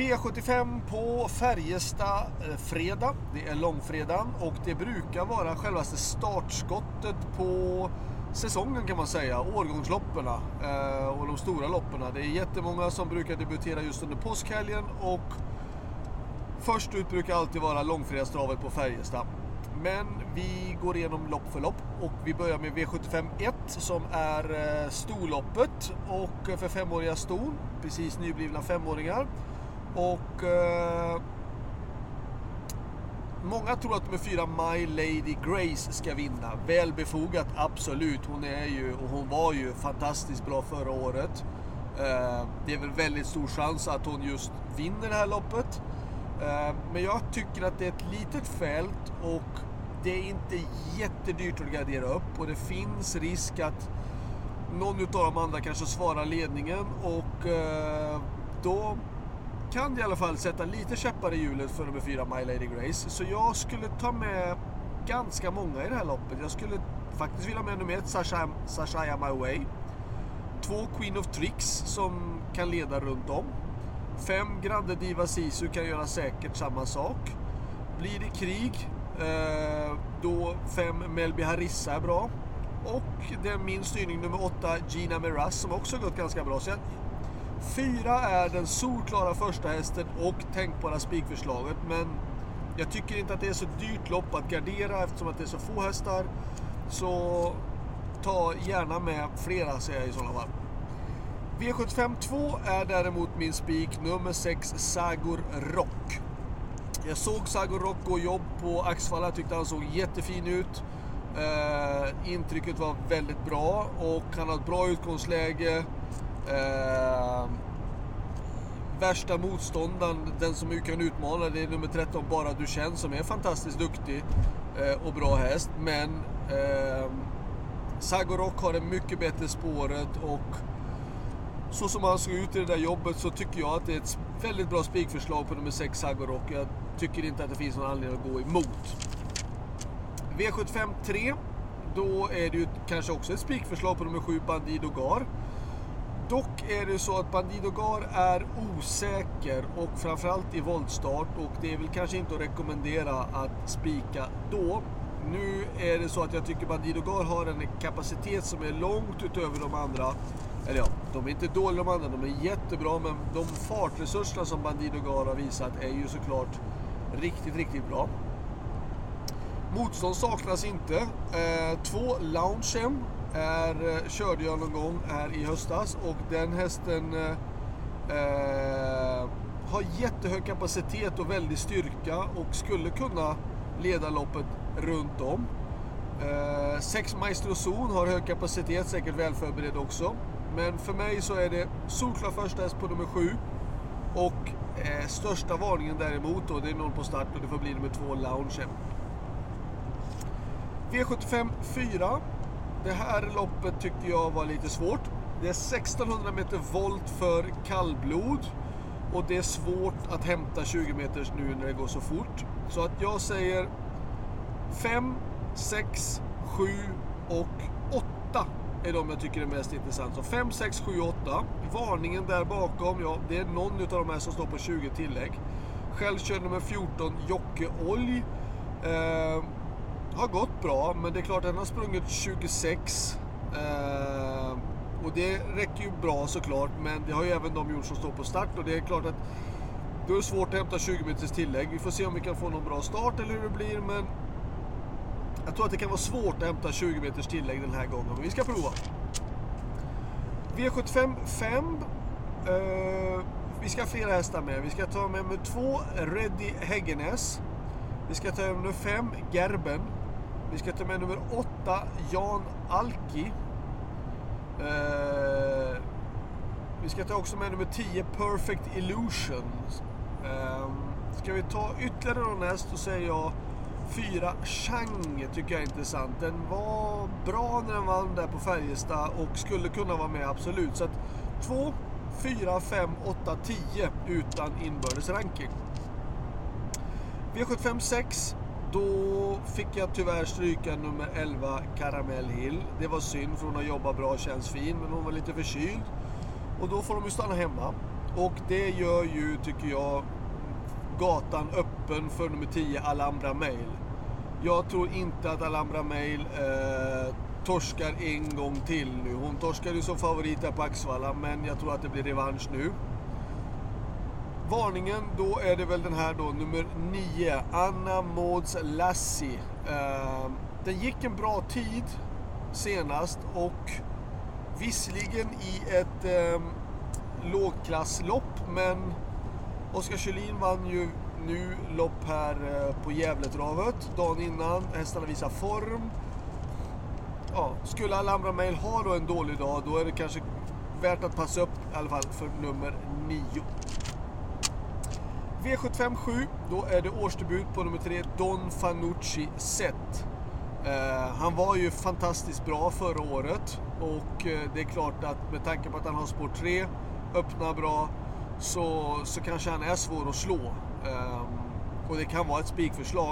V75 på Färjestad eh, fredag. Det är långfredagen och det brukar vara självaste startskottet på säsongen kan man säga. Årgångsloppen eh, och de stora loppen. Det är jättemånga som brukar debutera just under påskhelgen och först ut brukar alltid vara långfredagstravet på Färjestad. Men vi går igenom lopp för lopp och vi börjar med V75 1 som är eh, storloppet och för femåriga ston, precis nyblivna femåringar. Och eh, Många tror att nummer fyra My Lady Grace ska vinna. Väl befogat, absolut. Hon är ju, och hon var ju fantastiskt bra förra året. Eh, det är väl väldigt stor chans att hon just vinner det här loppet. Eh, men jag tycker att det är ett litet fält och det är inte jättedyrt att gardera upp och det finns risk att någon utav de andra kanske svarar ledningen och eh, då kan i alla fall sätta lite käppar i hjulet för nummer 4, My Lady Grace. Så jag skulle ta med ganska många i det här loppet. Jag skulle faktiskt vilja ha med nummer 1, Sasha, Sasha My Way. Två Queen of Tricks som kan leda runt om. Fem Grande Diva Sisu kan göra säkert samma sak. Blir det krig, eh, då fem Melby Harissa är bra. Och det är min styrning nummer åtta Gina Miraz som också gått ganska bra. Så jag, Fyra är den solklara första hästen och tänkbara spikförslaget. Men jag tycker inte att det är så dyrt lopp att gardera eftersom att det är så få hästar. Så ta gärna med flera säger jag i sådana fall. V75 2 är däremot min spik nummer 6 Sagor Rock. Jag såg Sagor Rock gå jobb på Axvalla, jag tyckte han såg jättefin ut. Uh, intrycket var väldigt bra och han har ett bra utgångsläge. Eh, värsta motståndaren, den som kan utmana, det är nummer 13, Bara Du känns, som är fantastiskt duktig eh, och bra häst. Men eh, Sagorok har det mycket bättre spåret och så som han såg ut i det där jobbet så tycker jag att det är ett väldigt bra spikförslag på nummer 6 Sagorok. Jag tycker inte att det finns någon anledning att gå emot. V75 3. Då är det ju kanske också ett spikförslag på nummer 7 Bandido Gar. Dock är det så att Bandido Gar är osäker och framförallt i voltstart och det är väl kanske inte att rekommendera att spika då. Nu är det så att jag tycker Bandido Gar har en kapacitet som är långt utöver de andra. Eller ja, de är inte dåliga de andra, de är jättebra men de fartresurserna som Bandido Gar har visat är ju såklart riktigt, riktigt bra. Motstånd saknas inte. Eh, två Loungem är, eh, körde jag någon gång här i höstas och den hästen eh, eh har jättehög kapacitet och väldig styrka och skulle kunna leda loppet runt om. Eh, sex Maestro Zon har hög kapacitet, säkert väl förberedd också. Men för mig så är det solklar första häst på nummer sju. Och eh, största varningen däremot då, det är noll på start och det får bli nummer två Lounge. V75 4 det här loppet tyckte jag var lite svårt. Det är 1600 meter volt för kallblod. Och det är svårt att hämta 20 meters nu när det går så fort. Så att jag säger 5, 6, 7 och 8 är de jag tycker är mest intressant. Så 5, 6, 7, 8. Varningen där bakom, ja det är någon av de här som står på 20 tillägg. Själv kör nummer 14 Jocke Olj. Eh, har gått bra, men det är klart den har sprungit 26. Eh, och det räcker ju bra såklart, men det har ju även de gjort som står på start. Och det är klart att då är det svårt att hämta 20 meters tillägg. Vi får se om vi kan få någon bra start eller hur det blir, men jag tror att det kan vara svårt att hämta 20 meters tillägg den här gången, men vi ska prova. V75 5. Eh, vi ska ha flera hästar med. Vi ska ta med nummer 2, Reddy Häggenäs. Vi ska ta med nummer 5, Gerben. Vi ska ta med nummer 8, Jan Alki. Eh, vi ska ta också med nummer 10, Perfect Illusion. Eh, ska vi ta ytterligare någon häst så säger jag 4, Chang tycker jag är intressant. Den var bra när den vann där på Färjestad och skulle kunna vara med absolut. Så att 2, 4, 5, 8, 10 utan inbördes ranking. V75 6 då fick jag tyvärr stryka nummer 11, Caramel Hill. Det var synd för hon har jobbat bra och känns fin, men hon var lite förkyld. Och då får de ju stanna hemma. Och det gör ju, tycker jag, gatan öppen för nummer 10 Alhambra Mail. Jag tror inte att Alhambra Mail eh, torskar en gång till nu. Hon torskade ju som favorit här på Axvalla, men jag tror att det blir revansch nu. Varningen, då är det väl den här då, nummer 9, Anna Mauds Lassie. Eh, den gick en bra tid senast och visserligen i ett eh, lågklasslopp, men Oskar Kjellin vann ju nu lopp här eh, på Gävletravet dagen innan. Hästarna visar form. Ja, skulle Alhambra Mail ha då en dålig dag, då är det kanske värt att passa upp i alla fall för nummer 9. V75 7, då är det årsdebut på nummer 3, Don Fanucci Set. Eh, han var ju fantastiskt bra förra året och eh, det är klart att med tanke på att han har spår 3, öppnar bra, så, så kanske han är svår att slå. Eh, och det kan vara ett spikförslag.